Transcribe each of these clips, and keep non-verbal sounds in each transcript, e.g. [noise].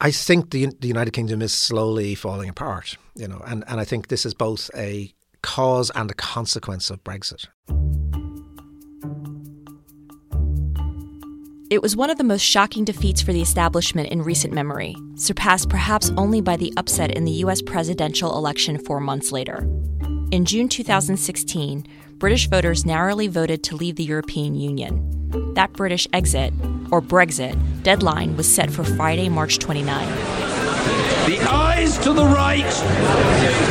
I think the the United Kingdom is slowly falling apart. You know, and and I think this is both a cause and a consequence of Brexit. It was one of the most shocking defeats for the establishment in recent memory, surpassed perhaps only by the upset in the US presidential election four months later. In June 2016, British voters narrowly voted to leave the European Union. That British exit, or Brexit, deadline was set for Friday, March 29. The ayes to the right,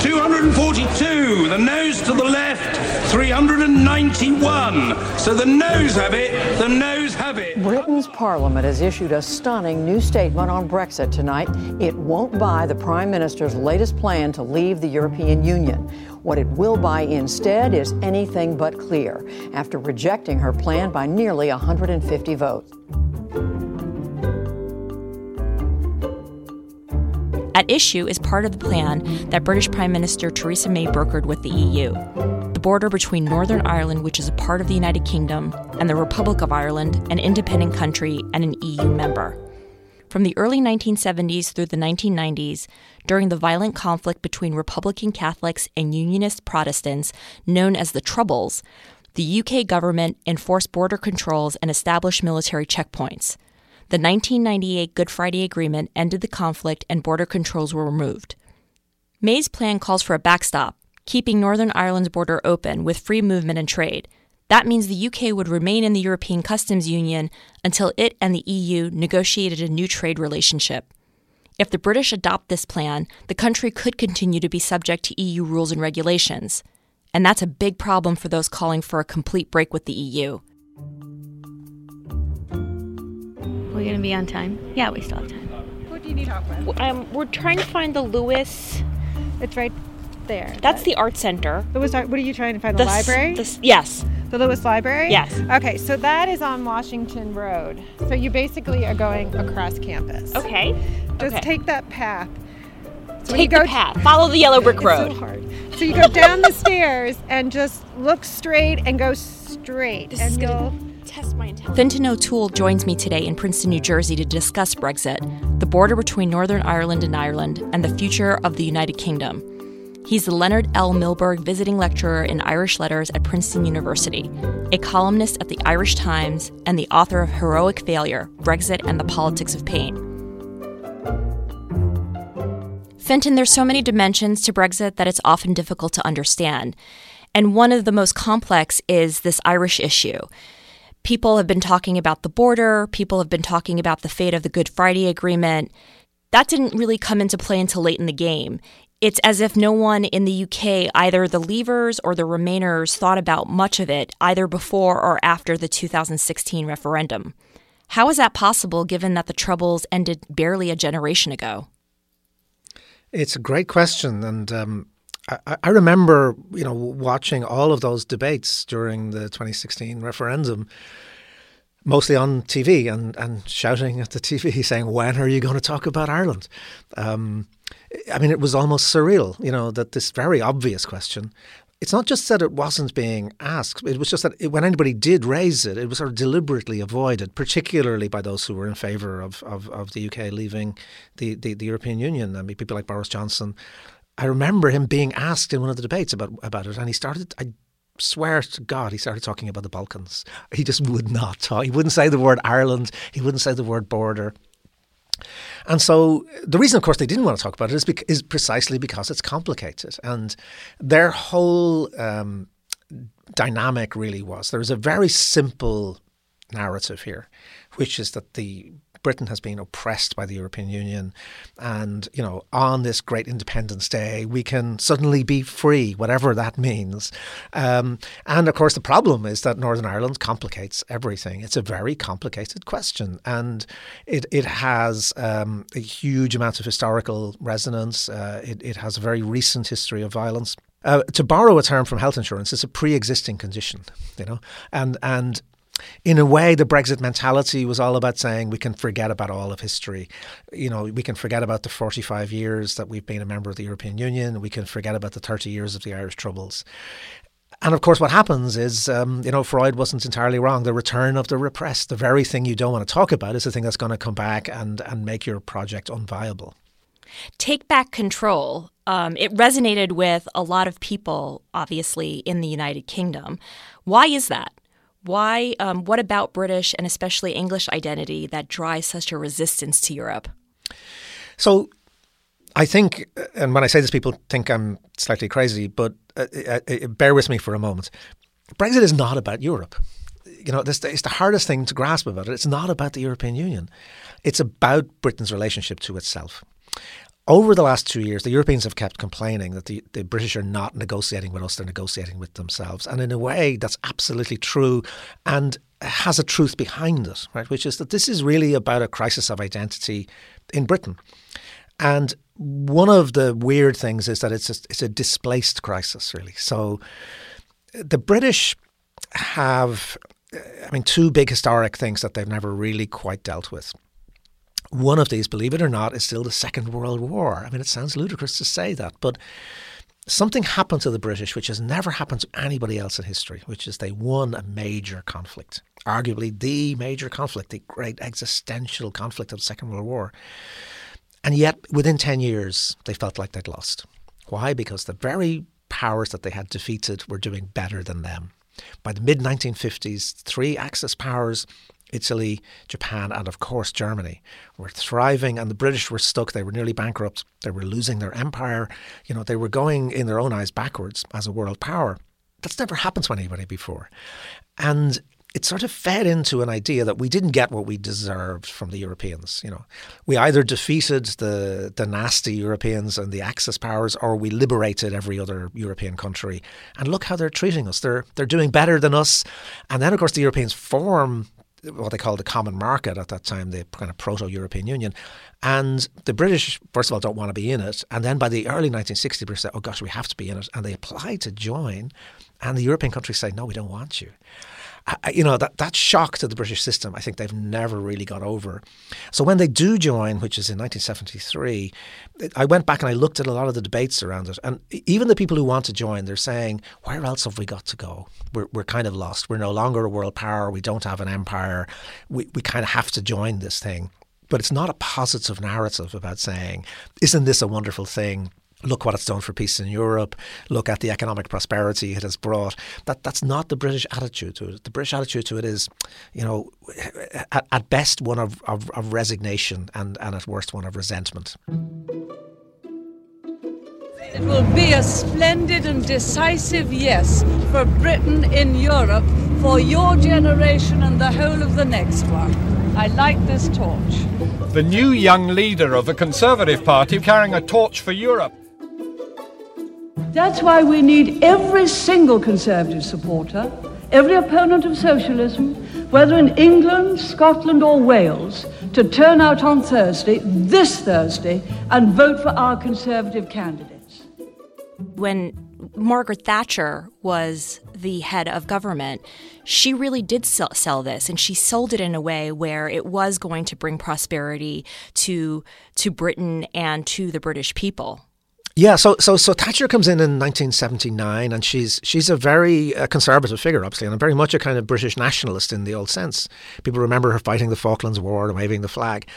242. The noes to the left, 391. So the noes have it, the noes have it. Britain's parliament has issued a stunning new statement on Brexit tonight. It won't buy the Prime Minister's latest plan to leave the European Union. What it will buy instead is anything but clear after rejecting her plan by nearly 150 votes. At issue is part of the plan that British Prime Minister Theresa May brokered with the EU. The border between Northern Ireland, which is a part of the United Kingdom, and the Republic of Ireland, an independent country and an EU member. From the early 1970s through the 1990s, during the violent conflict between Republican Catholics and Unionist Protestants, known as the Troubles, the UK government enforced border controls and established military checkpoints. The 1998 Good Friday Agreement ended the conflict and border controls were removed. May's plan calls for a backstop, keeping Northern Ireland's border open with free movement and trade. That means the UK would remain in the European Customs Union until it and the EU negotiated a new trade relationship. If the British adopt this plan, the country could continue to be subject to EU rules and regulations. And that's a big problem for those calling for a complete break with the EU. We're gonna be on time. Yeah, we still have time. What do you need help with? Um, we're trying to find the Lewis. It's right there. That's the art center. Lewis. What are you trying to find? The, s- library. the s- yes. The Lewis Library? Yes. Okay, so that is on Washington Road. So you basically are going across campus. Okay. Just okay. take that path. So Take go the path. Follow the yellow brick It's road. so hard. So you go down the stairs and just look straight and go straight. This and is you'll test my intelligence. Fintan O'Toole joins me today in Princeton, New Jersey to discuss Brexit, the border between Northern Ireland and Ireland, and the future of the United Kingdom. He's the Leonard L. Milberg Visiting Lecturer in Irish Letters at Princeton University, a columnist at the Irish Times, and the author of Heroic Failure Brexit and the Politics of Pain. Fintan, there's so many dimensions to Brexit that it's often difficult to understand. And one of the most complex is this Irish issue. People have been talking about the border, people have been talking about the fate of the Good Friday Agreement. That didn't really come into play until late in the game. It's as if no one in the UK, either the Leavers or the Remainers, thought about much of it either before or after the 2016 referendum. How is that possible given that the Troubles ended barely a generation ago? It's a great question, and um, I, I remember, you know, watching all of those debates during the 2016 referendum, mostly on TV, and and shouting at the TV, [laughs] saying, "When are you going to talk about Ireland?" Um, I mean, it was almost surreal, you know, that this very obvious question. It's not just that it wasn't being asked; it was just that it, when anybody did raise it, it was sort of deliberately avoided, particularly by those who were in favour of, of, of the UK leaving the, the, the European Union. I mean, people like Boris Johnson. I remember him being asked in one of the debates about about it, and he started. I swear to God, he started talking about the Balkans. He just would not talk. He wouldn't say the word Ireland. He wouldn't say the word border. And so the reason, of course, they didn't want to talk about it is, is precisely because it's complicated. And their whole um, dynamic really was there was a very simple narrative here, which is that the Britain has been oppressed by the European Union, and you know, on this great Independence Day, we can suddenly be free, whatever that means. Um, and of course, the problem is that Northern Ireland complicates everything. It's a very complicated question, and it it has um, a huge amount of historical resonance. Uh, it it has a very recent history of violence. Uh, to borrow a term from health insurance, it's a pre-existing condition, you know, and and in a way, the Brexit mentality was all about saying we can forget about all of history. You know, we can forget about the 45 years that we've been a member of the European Union. We can forget about the 30 years of the Irish Troubles. And of course, what happens is, um, you know, Freud wasn't entirely wrong. The return of the repressed, the very thing you don't want to talk about, is the thing that's going to come back and, and make your project unviable. Take back control. Um, it resonated with a lot of people, obviously, in the United Kingdom. Why is that? Why? Um, what about British and especially English identity that drives such a resistance to Europe? So, I think, and when I say this, people think I'm slightly crazy, but uh, uh, uh, bear with me for a moment. Brexit is not about Europe. You know, this it's the hardest thing to grasp about it. It's not about the European Union. It's about Britain's relationship to itself. Over the last two years, the Europeans have kept complaining that the, the British are not negotiating with us, they're negotiating with themselves. And in a way, that's absolutely true and has a truth behind it, right? Which is that this is really about a crisis of identity in Britain. And one of the weird things is that it's a, it's a displaced crisis, really. So the British have, I mean, two big historic things that they've never really quite dealt with. One of these, believe it or not, is still the Second World War. I mean, it sounds ludicrous to say that, but something happened to the British which has never happened to anybody else in history, which is they won a major conflict, arguably the major conflict, the great existential conflict of the Second World War. And yet, within 10 years, they felt like they'd lost. Why? Because the very powers that they had defeated were doing better than them. By the mid 1950s, three Axis powers Italy, Japan, and of course Germany were thriving, and the British were stuck. They were nearly bankrupt. They were losing their empire. You know, they were going in their own eyes backwards as a world power. That's never happened to anybody before. And it sort of fed into an idea that we didn't get what we deserved from the Europeans. You know, we either defeated the the nasty Europeans and the Axis powers, or we liberated every other European country. And look how they're treating us. They're they're doing better than us. And then, of course, the Europeans form what they called the common market at that time, the kind of proto European Union. And the British, first of all, don't want to be in it. And then by the early 1960s, they say, oh gosh, we have to be in it. And they apply to join. And the European countries say, no, we don't want you you know that that shock to the British system, I think they've never really got over. So when they do join, which is in 1973, I went back and I looked at a lot of the debates around it, and even the people who want to join, they're saying, "Where else have we got to go? We're we're kind of lost. We're no longer a world power. We don't have an empire. We we kind of have to join this thing." But it's not a positive narrative about saying, "Isn't this a wonderful thing?" Look what it's done for peace in Europe, look at the economic prosperity it has brought. That that's not the British attitude to it. The British attitude to it is, you know, at, at best one of, of, of resignation and, and at worst one of resentment. It will be a splendid and decisive yes for Britain in Europe for your generation and the whole of the next one. I like this torch. The new young leader of the Conservative Party carrying a torch for Europe. That's why we need every single Conservative supporter, every opponent of socialism, whether in England, Scotland, or Wales, to turn out on Thursday, this Thursday, and vote for our Conservative candidates. When Margaret Thatcher was the head of government, she really did sell, sell, this, and she sold it in a way where it was going to bring prosperity to to Britain and to the British people. Yeah, so so so Thatcher comes in in 1979, and she's she's a very uh, conservative figure, obviously, and very much a kind of British nationalist in the old sense. People remember her fighting the Falklands War and waving the flag,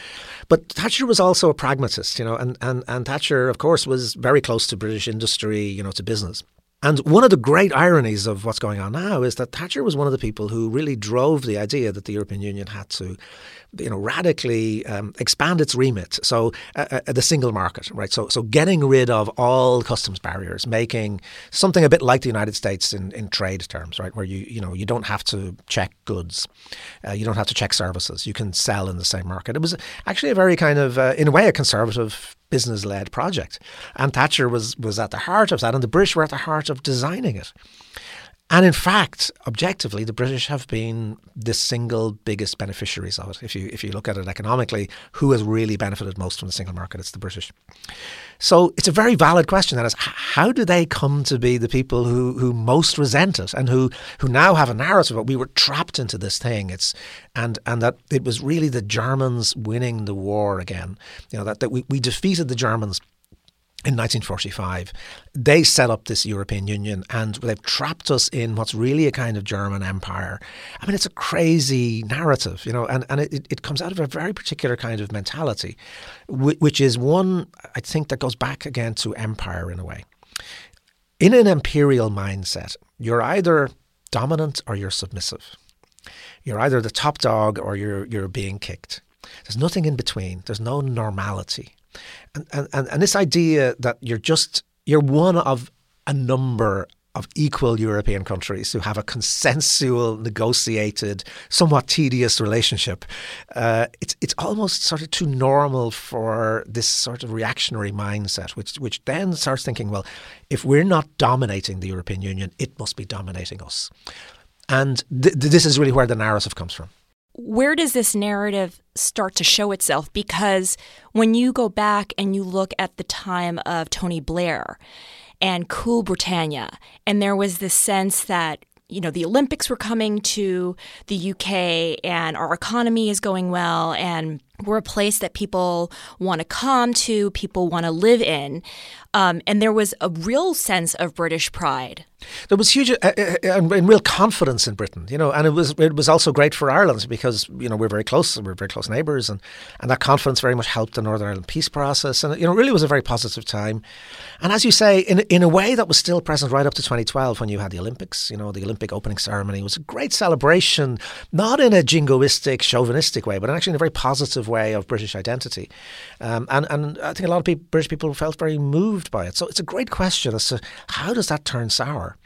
but Thatcher was also a pragmatist, you know, and and and Thatcher, of course, was very close to British industry, you know, to business. And one of the great ironies of what's going on now is that Thatcher was one of the people who really drove the idea that the European Union had to you know, radically um, expand its remit. So uh, uh, the single market, right? So so getting rid of all customs barriers, making something a bit like the United States in, in trade terms, right? Where you you know you don't have to check goods, uh, you don't have to check services. You can sell in the same market. It was actually a very kind of, uh, in a way, a conservative business led project, and Thatcher was was at the heart of that, and the British were at the heart of designing it. And in fact, objectively, the British have been the single biggest beneficiaries of it. If you if you look at it economically, who has really benefited most from the single market? It's the British. So it's a very valid question. That is, how do they come to be the people who, who most resent it and who, who now have a narrative that we were trapped into this thing? It's and and that it was really the Germans winning the war again. You know that, that we, we defeated the Germans in 1945. They set up this European Union and they've trapped us in what's really a kind of German empire. I mean, it's a crazy narrative, you know, and, and it, it comes out of a very particular kind of mentality, which is one, I think, that goes back again to empire in a way. In an imperial mindset, you're either dominant or you're submissive. You're either the top dog or you're, you're being kicked. There's nothing in between, there's no normality. And, and, and this idea that you're just, you're one of a number of equal European countries who have a consensual, negotiated, somewhat tedious relationship. Uh, it's it's almost sort of too normal for this sort of reactionary mindset, which which then starts thinking, well, if we're not dominating the European Union, it must be dominating us. And th- this is really where the narrative comes from where does this narrative start to show itself? Because when you go back and you look at the time of Tony Blair and Cool Britannia, and there was this sense that you know the Olympics were coming to the UK and our economy is going well and we're a place that people want to come to, people want to live in. Um, and there was a real sense of British pride. There was huge uh, uh, uh, and, real confidence in Britain, you know, and it was it was also great for Ireland because you know we're very close, we're very close neighbours, and, and that confidence very much helped the Northern Ireland peace process, and you know, really was a very positive time. And as you say, in in a way that was still present right up to 2012 when you had the Olympics, you know, the Olympic opening ceremony was a great celebration, not in a jingoistic, chauvinistic way, but actually in a very positive way of British identity. Um, and, and I think a lot of people, British people felt very moved by it. So it's a great question as to how does that turn sour?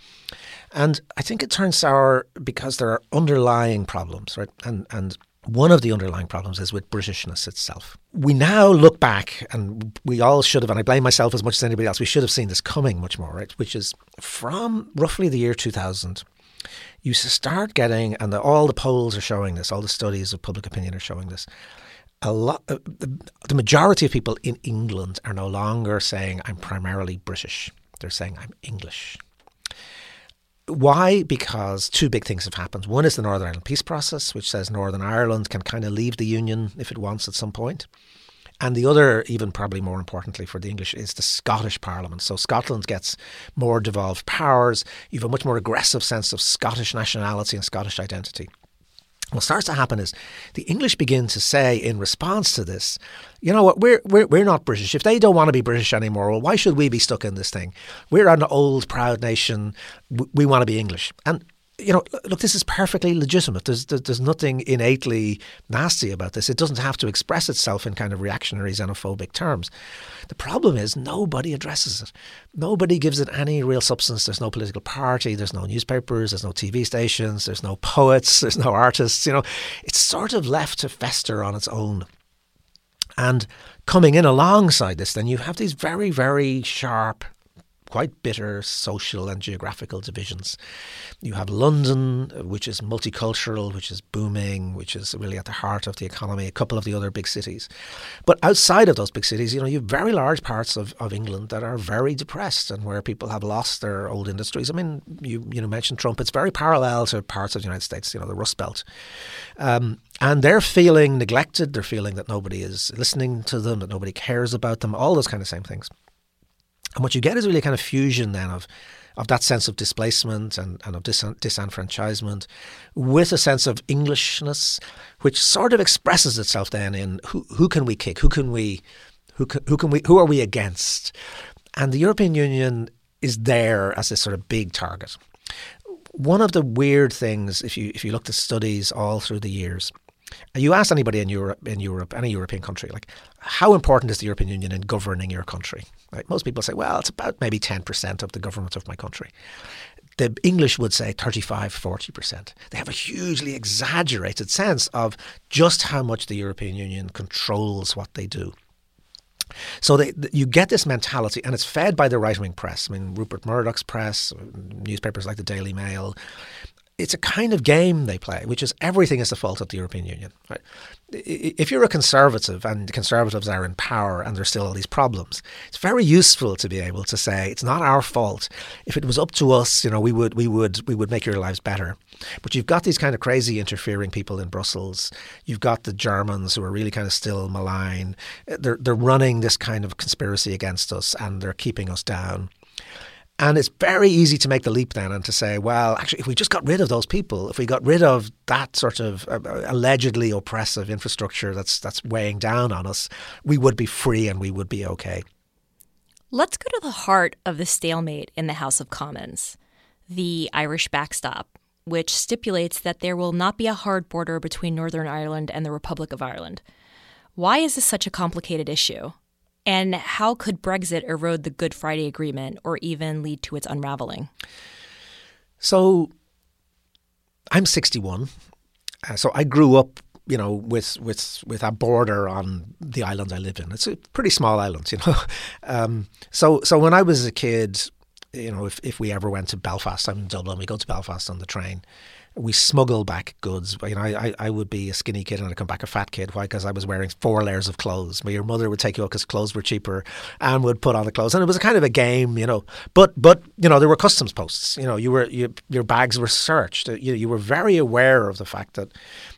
And I think it turns sour because there are underlying problems, right? And, and one of the underlying problems is with Britishness itself. We now look back, and we all should have, and I blame myself as much as anybody else, we should have seen this coming much more, right? Which is from roughly the year 2000, you start getting, and the, all the polls are showing this, all the studies of public opinion are showing this, a lot uh, the, the majority of people in England are no longer saying I'm primarily British. They're saying I'm English. Why? Because two big things have happened. One is the Northern Ireland peace process, which says Northern Ireland can kind of leave the Union if it wants at some point. And the other, even probably more importantly for the English, is the Scottish Parliament. So Scotland gets more devolved powers. You have a much more aggressive sense of Scottish nationality and Scottish identity. What starts to happen is the English begin to say in response to this, you know what, we're, we're, we're not British. If they don't want to be British anymore, well, why should we be stuck in this thing? We're an old, proud nation. We, we want to be English. And you know, look, this is perfectly legitimate. There's there's nothing innately nasty about this. It doesn't have to express itself in kind of reactionary xenophobic terms. The problem is nobody addresses it. Nobody gives it any real substance. There's no political party. There's no newspapers. There's no TV stations. There's no poets. [laughs] There's no artists. You know, it's sort of left to fester on its own. And coming in alongside this, then you have these very, very sharp quite bitter social and geographical divisions. You have London, which is multicultural, which is booming, which is really at the heart of the economy, a couple of the other big cities. But outside of those big cities, you know, you have very large parts of, of England that are very depressed and where people have lost their old industries. I mean, you you know mentioned Trump. It's very parallel to parts of the United States, you know, the Rust Belt. Um, and they're feeling neglected. They're feeling that nobody is listening to them, that nobody cares about them, all those kind of same things. And what you get is really a kind of fusion then of of that sense of displacement and, and of dis- disenfranchisement with a sense of Englishness, which sort of expresses itself then in who, who can we kick? Who can we who can, who can we who are we against? And the European Union is there as this sort of big target. One of the weird things, if you if you look at studies all through the years, you ask anybody in Europe, in Europe, any European country, like how important is the European Union in governing your country? Right? Most people say, well, it's about maybe ten percent of the government of my country. The English would say 35, 40%. They have a hugely exaggerated sense of just how much the European Union controls what they do. So they, you get this mentality, and it's fed by the right wing press. I mean, Rupert Murdoch's press, newspapers like the Daily Mail, it's a kind of game they play, which is everything is the fault of the European Union. Right? If you're a conservative and conservatives are in power and there's still all these problems, it's very useful to be able to say it's not our fault. If it was up to us, you know, we would we would we would make your lives better. But you've got these kind of crazy interfering people in Brussels. You've got the Germans who are really kind of still malign. They're they're running this kind of conspiracy against us and they're keeping us down. And it's very easy to make the leap then and to say, well, actually, if we just got rid of those people, if we got rid of that sort of uh, uh, allegedly oppressive infrastructure that's that's weighing down on us, we would be free and we would be okay. Let's go to the heart of the stalemate in the House of Commons, the Irish backstop, which stipulates that there will not be a hard border between Northern Ireland and the Republic of Ireland. Why is this such a complicated issue? And how could Brexit erode the Good Friday Agreement or even lead to its unraveling? So, I'm 61. Uh, so I grew up, you know, with with with a border on the island I live in. It's a pretty small island, [laughs] you know. Um, so so when I was a kid, you know, if if we ever went to Belfast, I'm in Dublin, we go to Belfast on the train we smuggle back goods. You know, I, I would be a skinny kid and I'd come back a fat kid. Why? Because I was wearing four layers of clothes. My, your mother would take you out because clothes were cheaper and would put on the clothes. And it was a kind of a game, you know. But, but you know, there were customs posts. You know, you were you, your bags were searched. You, you were very aware of the fact that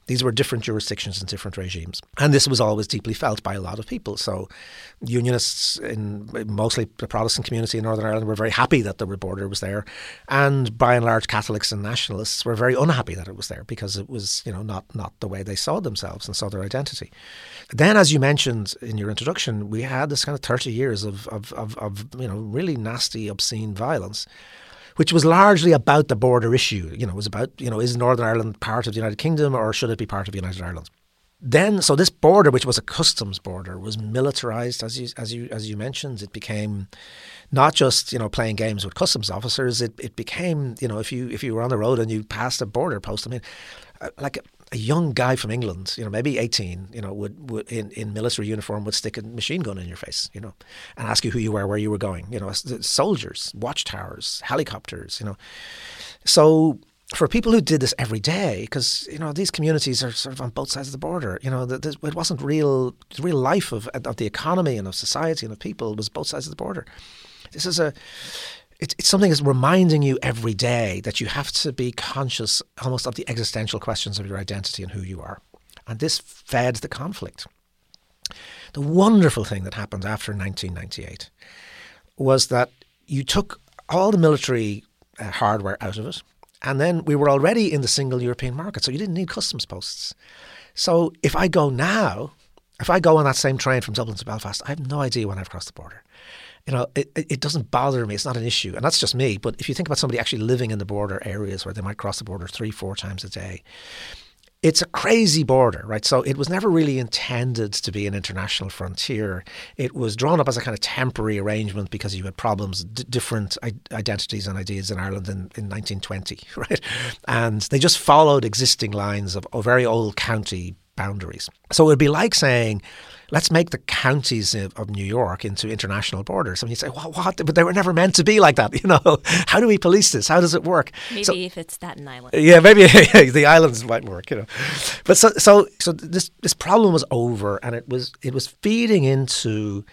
these were different jurisdictions and different regimes. And this was always deeply felt by a lot of people. So unionists in mostly the Protestant community in Northern Ireland were very happy that the border was there. And by and large Catholics and nationalists were very unhappy that it was there because it was, you know, not not the way they saw themselves and saw their identity. Then as you mentioned in your introduction, we had this kind of 30 years of of, of, of you know, really nasty, obscene violence which was largely about the border issue. You know, it was about, you know, is Northern Ireland part of the United Kingdom or should it be part of the United Ireland? Then, so this border, which was a customs border, was militarized, as you as you as you mentioned. It became not just you know playing games with customs officers. It it became you know if you if you were on the road and you passed a border post, I mean, uh, like a young guy from England, you know, maybe 18, you know, would, would in, in military uniform would stick a machine gun in your face, you know, and ask you who you were, where you were going, you know, soldiers, watchtowers, helicopters, you know. So for people who did this every day, because you know these communities are sort of on both sides of the border. You know, the, it wasn't real. The real life of of the economy and of society and of people was both sides of the border. This is a it's, something that's reminding you every day that you have to be conscious almost of the existential questions of your identity and who you are. And this fed the conflict. The wonderful thing that happened after 1998 was that you took all the military uh, hardware out of it, and then we were already in the single European market, so you didn't need customs posts. So if I go now, if I go on that same train from Dublin to Belfast, I have no idea when I've crossed the border you know, it, it doesn't bother me. It's not an issue. And that's just me. But if you think about somebody actually living in the border areas where they might cross the border three, four times a day, it's a crazy border, right? So it was never really intended to be an international frontier. It was drawn up as a kind of temporary arrangement because you had problems, d- different I- identities and ideas in Ireland in, in 1920, [laughs] right? And they just followed existing lines of, of very old county boundaries. So it would be like saying, let's make the counties of, of New York into international borders. And you say, well, what? But they were never meant to be like that. [laughs] You know, how do we police this? How does it work? Maybe so, if it's Staten Island. Yeah, maybe [laughs] the islands might work. You know, but so so so this this problem was over, and it was it was feeding into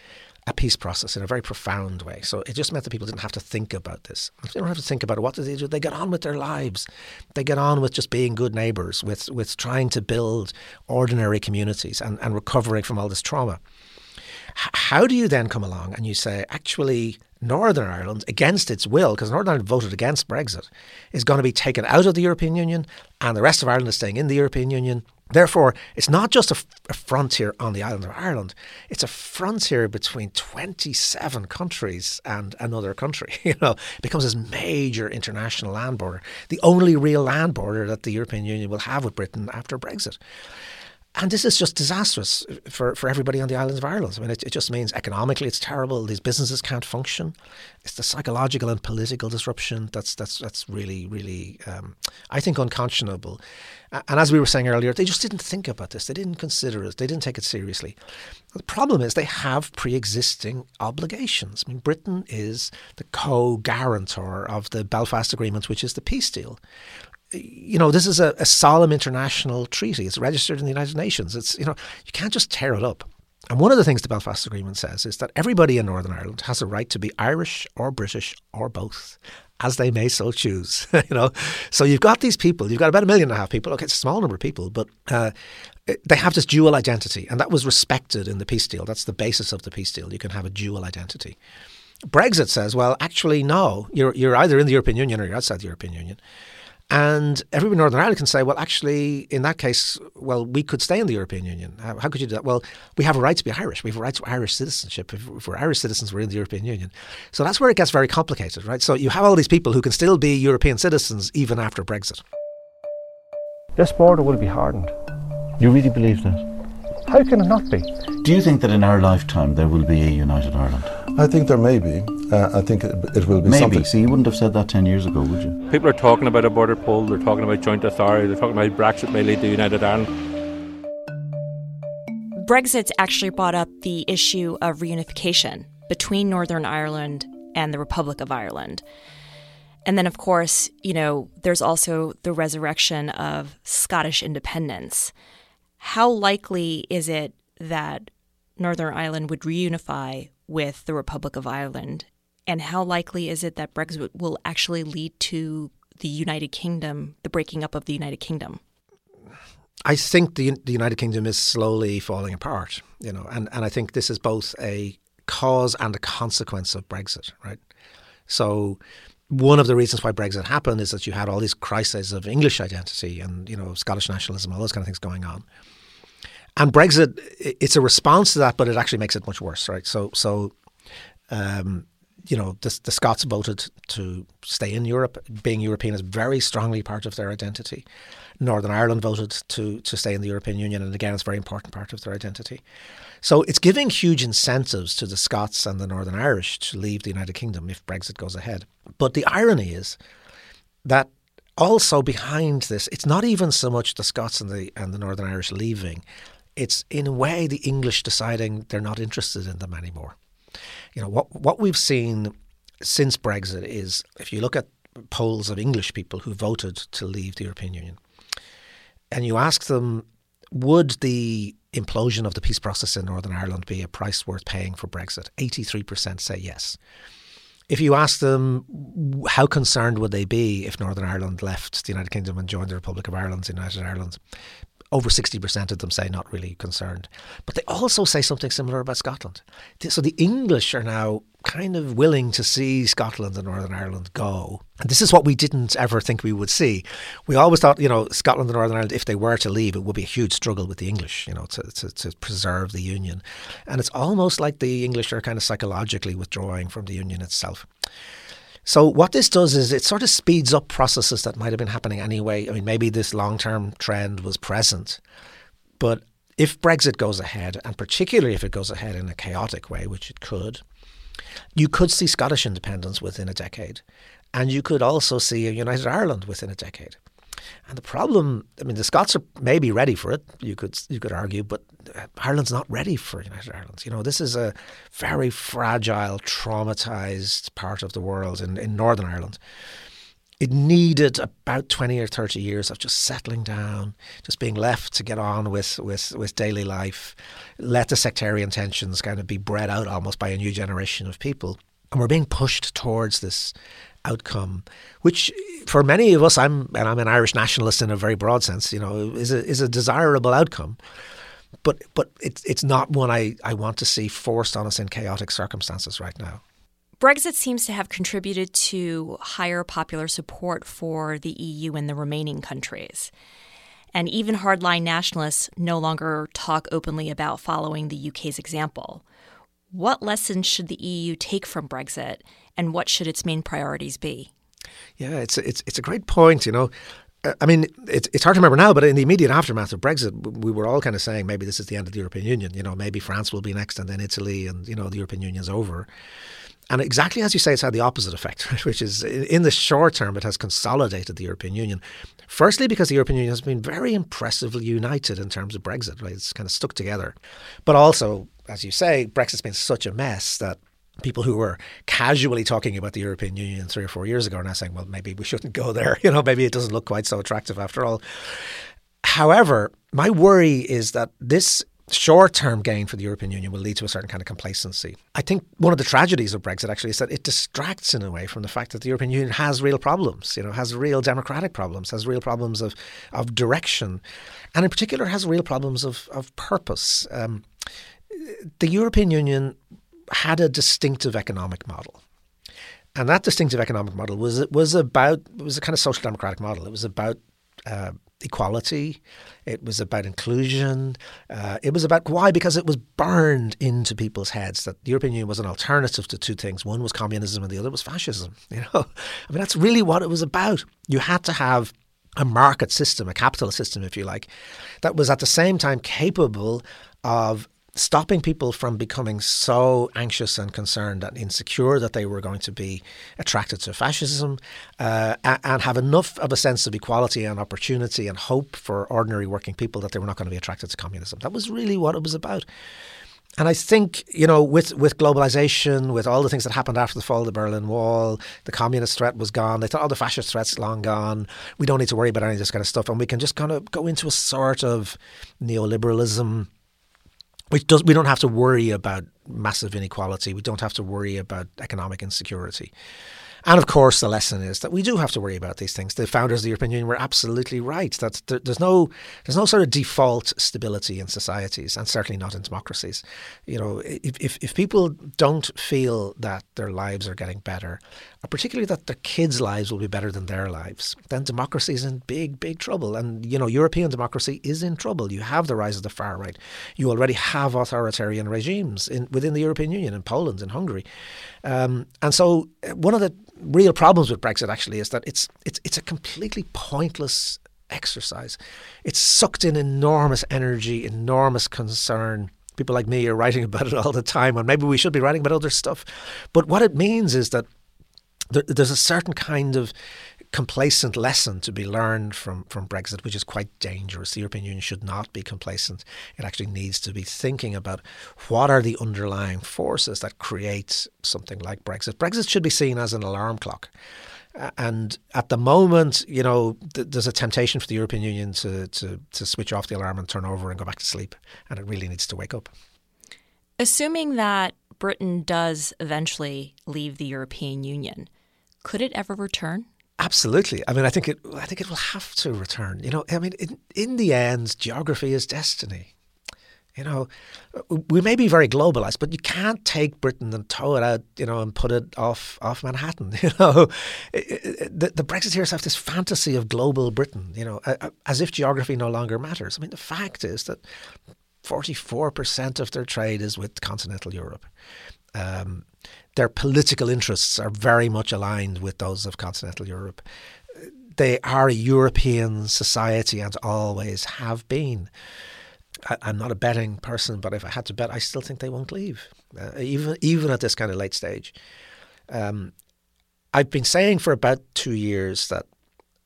a peace process in a very profound way. So it just meant that people didn't have to think about this. They don't have to think about it. What do they do? They get on with their lives. They get on with just being good neighbours, with with trying to build ordinary communities and, and recovering from all this trauma. H- how do you then come along and you say, actually, Northern Ireland, against its will, because Northern Ireland voted against Brexit, is going to be taken out of the European Union and the rest of Ireland is staying in the European Union Therefore, it's not just a, a, frontier on the island of Ireland, it's a frontier between 27 countries and another country. [laughs] You know, it becomes this major international land border, the only real land border that the European Union will have with Britain after Brexit. And this is just disastrous for, for everybody on the islands of Ireland. I mean, it, it just means economically it's terrible. These businesses can't function. It's the psychological and political disruption that's that's that's really really um, I think unconscionable. And as we were saying earlier, they just didn't think about this. They didn't consider it. They didn't take it seriously. The problem is they have pre-existing obligations. I mean, Britain is the co-guarantor of the Belfast Agreement, which is the peace deal you know, this is a, a solemn international treaty. It's registered in the United Nations. It's you know, you can't just tear it up. And one of the things the Belfast Agreement says is that everybody in Northern Ireland has a right to be Irish or British or both, as they may so choose. [laughs] you know, so you've got these people. You've got about a million and a half people. Okay, it's a small number of people, but uh, they have this dual identity, and that was respected in the peace deal. That's the basis of the peace deal. You can have a dual identity. Brexit says, well, actually, no. You're you're either in the European Union or you're outside the European Union. And everybody in Northern Ireland can say, well, actually, in that case, well, we could stay in the European Union. How, how could you do that? Well, we have a right to be Irish. We have a right to Irish citizenship. If, if, we're Irish citizens, we're in the European Union. So that's where it gets very complicated, right? So you have all these people who can still be European citizens even after Brexit. This border will be hardened. You really believe that? How can it not be? Do you think that in our lifetime there will be a united Ireland? I think there may be. Uh, I think it, it will be Maybe. something. So you wouldn't have said that 10 years ago, would you? People are talking about a border poll, they're talking about joint authority, they're talking about Brexit may lead to United Ireland. Brexit's actually brought up the issue of reunification between Northern Ireland and the Republic of Ireland. And then, of course, you know, there's also the resurrection of Scottish independence. How likely is it that Northern Ireland would reunify with the Republic of Ireland? And how likely is it that Brexit will actually lead to the United Kingdom, the breaking up of the United Kingdom? I think the, the United Kingdom is slowly falling apart, you know, and, and I think this is both a cause and a consequence of Brexit, right? So one of the reasons why Brexit happened is that you had all these crises of English identity and, you know, Scottish nationalism, all those kind of things going on. And Brexit, it's a response to that, but it actually makes it much worse, right? So, so, um, you know, the, the Scots voted to stay in Europe. Being European is very strongly part of their identity. Northern Ireland voted to to stay in the European Union, and again, it's a very important part of their identity. So it's giving huge incentives to the Scots and the Northern Irish to leave the United Kingdom if Brexit goes ahead. But the irony is that also behind this, it's not even so much the Scots and the and the Northern Irish leaving it's in a way the English deciding they're not interested in them anymore. You know what what we've seen since Brexit is if you look at polls of English people who voted to leave the European Union, and you ask them, would the implosion of the peace process in Northern Ireland be a price worth paying for Brexit? Eighty three percent say yes. If you ask them how concerned would they be if Northern Ireland left the United Kingdom and joined the Republic of Ireland, the United Ireland, over 60% of them say not really concerned. But they also say something similar about Scotland. So the English are now kind of willing to see Scotland and Northern Ireland go. And this is what we didn't ever think we would see. We always thought, you know, Scotland and Northern Ireland, if they were to leave, it would be a huge struggle with the English, you know, to, to, to preserve the Union. And it's almost like the English are kind of psychologically withdrawing from the Union itself. So what this does is it sort of speeds up processes that might have been happening anyway. I mean, maybe this long-term trend was present, but if Brexit goes ahead, and particularly if it goes ahead in a chaotic way, which it could, you could see Scottish independence within a decade, and you could also see a united Ireland within a decade. And the problem, I mean, the Scots are maybe ready for it. You could you could argue, but uh, Ireland's not ready for United Ireland. You know, this is a very fragile, traumatized part of the world in, in Northern Ireland. It needed about twenty or thirty years of just settling down, just being left to get on with with with daily life, let the sectarian tensions kind of be bred out almost by a new generation of people. And we're being pushed towards this outcome, which for many of us, I'm and I'm an Irish nationalist in a very broad sense, you know, is a is a desirable outcome. But but it's it's not one I, I want to see forced on us in chaotic circumstances right now. Brexit seems to have contributed to higher popular support for the EU in the remaining countries. And even hardline nationalists no longer talk openly about following the UK's example. What lessons should the EU take from Brexit, and what should its main priorities be? Yeah, it's it's it's a great point. You know, uh, I mean, it's it's hard to remember now, but in the immediate aftermath of Brexit, we were all kind of saying maybe this is the end of the European Union. You know, maybe France will be next, and then Italy, and you know, the European Union's over. And exactly as you say, it's had the opposite effect, [laughs] which is in the short term, it has consolidated the European Union. Firstly, because the European Union has been very impressively united in terms of Brexit, right? It's kind of stuck together. But also, as you say, Brexit's been such a mess that people who were casually talking about the European Union three or four years ago are now saying, well, maybe we shouldn't go there. [laughs] You know, maybe it doesn't look quite so attractive after all. However, my worry is that this short term gain for the European Union will lead to a certain kind of complacency. I think one of the tragedies of Brexit actually is that it distracts in a way from the fact that the European Union has real problems, you know, has real democratic problems, has real problems of, of direction, and in particular has real problems of, of purpose. Um, the European Union had a distinctive economic model. And that distinctive economic model was was about it was a kind of social democratic model. It was about uh, equality. It was about inclusion. Uh, it was about why because it was burned into people's heads that the European Union was an alternative to two things. One was communism, and the other was fascism. [laughs] You know, I mean that's really what it was about. You had to have a market system, a capitalist system, if you like, that was at the same time capable of stopping people from becoming so anxious and concerned and insecure that they were going to be attracted to fascism uh, and have enough of a sense of equality and opportunity and hope for ordinary working people that they were not going to be attracted to communism. That was really what it was about. And I think, you know, with, with globalization, with all the things that happened after the fall of the Berlin Wall, the communist threat was gone. They thought, oh, the fascist threat's long gone. We don't need to worry about any of this kind of stuff. And we can just kind of go into a sort of neoliberalism which does we don't have to worry about massive inequality. We don't have to worry about economic insecurity. And of course, the lesson is that we do have to worry about these things. The founders of the European Union were absolutely right that there's no there's no sort of default stability in societies, and certainly not in democracies. You know, if if, if people don't feel that their lives are getting better, particularly that their kids' lives will be better than their lives, then democracy is in big big trouble. And you know, European democracy is in trouble. You have the rise of the far right. You already have authoritarian regimes in, within the European Union, in Poland, in Hungary. Um, and so, uh, one of the real problems with Brexit actually is that it's it's it's a completely pointless exercise. It's sucked in enormous energy, enormous concern. People like me are writing about it all the time, and maybe we should be writing about other stuff. But what it means is that there, there's a certain kind of complacent lesson to be learned from, from Brexit, which is quite dangerous. The European Union should not be complacent. It actually needs to be thinking about what are the underlying forces that create something like Brexit. Brexit should be seen as an alarm clock. And at the moment, you know, th- there's a temptation for the European Union to, to, to switch off the alarm and turn over and go back to sleep. And it really needs to wake up. Assuming that Britain does eventually leave the European Union, could it ever return? Absolutely. I mean, I think it. I think it will have to return. You know, I mean, in, in the end, geography is destiny. You know, we may be very globalized, but you can't take Britain and tow it out, you know, and put it off off Manhattan. [laughs] You know, the, the Brexiteers have this fantasy of global Britain. You know, as if geography no longer matters. I mean, the fact is that forty four percent of their trade is with continental Europe. Um, their political interests are very much aligned with those of continental Europe. They are a European society and always have been. I, am not a betting person, but if I had to bet, I still think they won't leave, uh, even even at this kind of late stage. Um, I've been saying for about two years that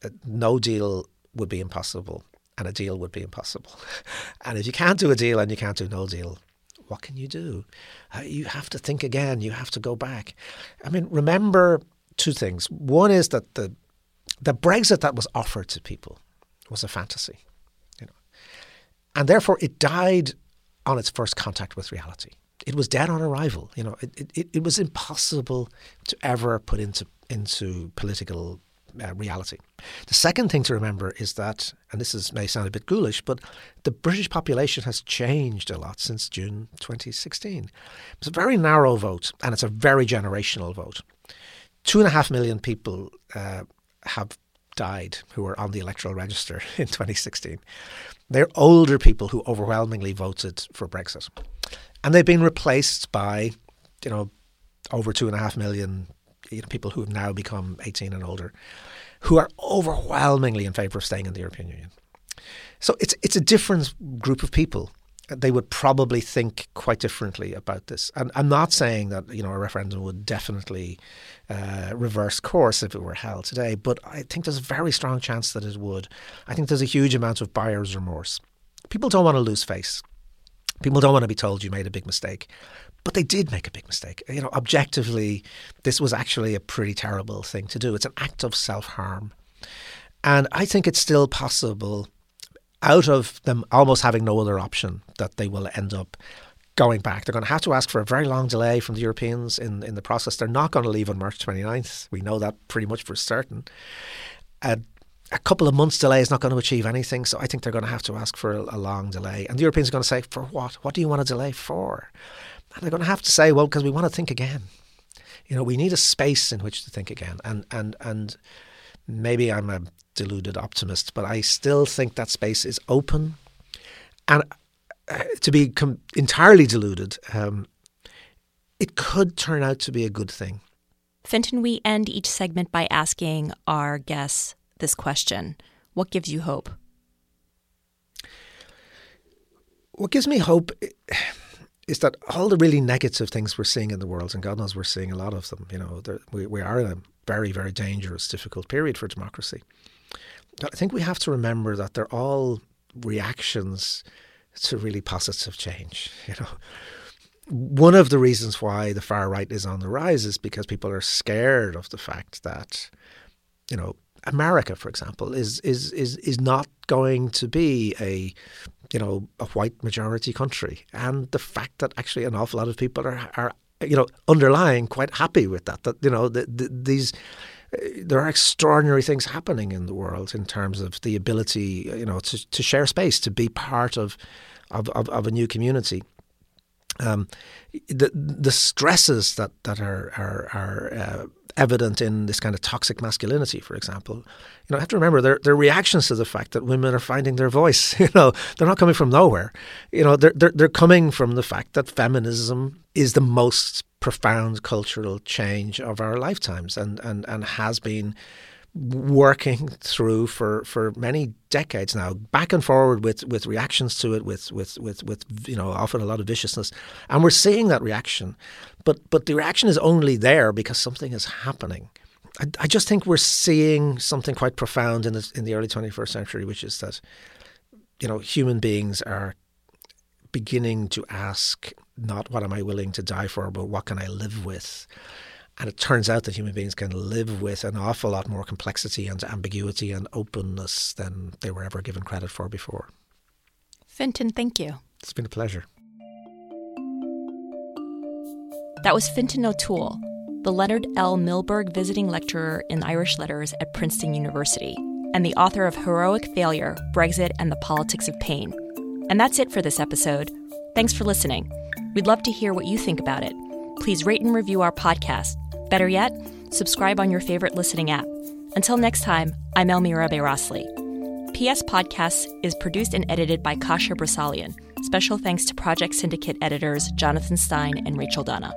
uh, no deal would be impossible and a deal would be impossible. [laughs] and if you can't do a deal and you can't do no deal, what can you do? Uh, you have to think again. You have to go back. I mean, remember two things. One is that the the Brexit that was offered to people was a fantasy, you know, and therefore it died on its first contact with reality. It was dead on arrival. You know, it, it, it was impossible to ever put into into political uh, reality. The second thing to remember is that, and this is, may sound a bit ghoulish, but the British population has changed a lot since June 2016. It's a very narrow vote, and it's a very generational vote. Two and a half million people uh, have died who were on the electoral register [laughs] in 2016. They're older people who overwhelmingly voted for Brexit. And they've been replaced by, you know, over two and a half million you know, people who have now become 18 and older, who are overwhelmingly in favour of staying in the European Union. So it's it's a different group of people. They would probably think quite differently about this. And I'm not saying that you know a referendum would definitely uh, reverse course if it were held today, but I think there's a very strong chance that it would. I think there's a huge amount of buyer's remorse. People don't want to lose face People don't want to be told you made a big mistake. But they did make a big mistake. You know, objectively, this was actually a pretty terrible thing to do. It's an act of self harm. And I think it's still possible, out of them almost having no other option, that they will end up going back. They're going to have to ask for a very long delay from the Europeans in, in the process. They're not going to leave on March 29th. We know that pretty much for certain. a couple of months delay is not going to achieve anything. So I think they're going to have to ask for a, a long delay. And the Europeans are going to say, for what? What do you want to delay for? And they're going to have to say, well, because we want to think again. You know, we need a space in which to think again. And and and maybe I'm a deluded optimist, but I still think that space is open. And uh, to be com- entirely deluded, um, it could turn out to be a good thing. Fintan, we end each segment by asking our guests this question What gives you hope? What gives me hope is that all the really negative things we're seeing in the world, and God knows we're seeing a lot of them, you know, we, we are in a very, very dangerous, difficult period for democracy. I think we have to remember that they're all reactions to really positive change. [laughs] You know, one of the reasons why the far right is on the rise is because people are scared of the fact that, you know, America, for example, is is is is not going to be a you know a white majority country, and the fact that actually an awful lot of people are are you know underlying quite happy with that. That you know the, the, these there are extraordinary things happening in the world in terms of the ability, you know, to, to share space, to be part of of, of, of a new community. Um, the the stresses that that are are, are uh, evident in this kind of toxic masculinity, for example. You know, I have to remember they're, they're reactions to the fact that women are finding their voice. [laughs] You know, they're not coming from nowhere. You know, they're, they're, they're coming from the fact that feminism is the most profound cultural change of our lifetimes and, and, and has been working through for, for many decades now, back and forward with, with reactions to it, with, with, with, with you know often a lot of viciousness, and we're seeing that reaction, but but the reaction is only there because something is happening. I, just think we're seeing something quite profound in the in the early 21st century, which is that you know human beings are beginning to ask not what am I willing to die for, but what can I live with. And it turns out that human beings can live with an awful lot more complexity and ambiguity and openness than they were ever given credit for before. Fintan, thank you. It's been a pleasure. That was Fintan O'Toole, the Leonard L. Milberg Visiting Lecturer in Irish Letters at Princeton University, and the author of Heroic Failure Brexit and the Politics of Pain. And that's it for this episode. Thanks for listening. We'd love to hear what you think about it. Please rate and review our podcast Better yet, subscribe on your favorite listening app. Until next time, I'm Elmira Bayrasli. PS Podcasts is produced and edited by Kasia Broussalian. Special thanks to Project Syndicate editors Jonathan Stein and Rachel Donna.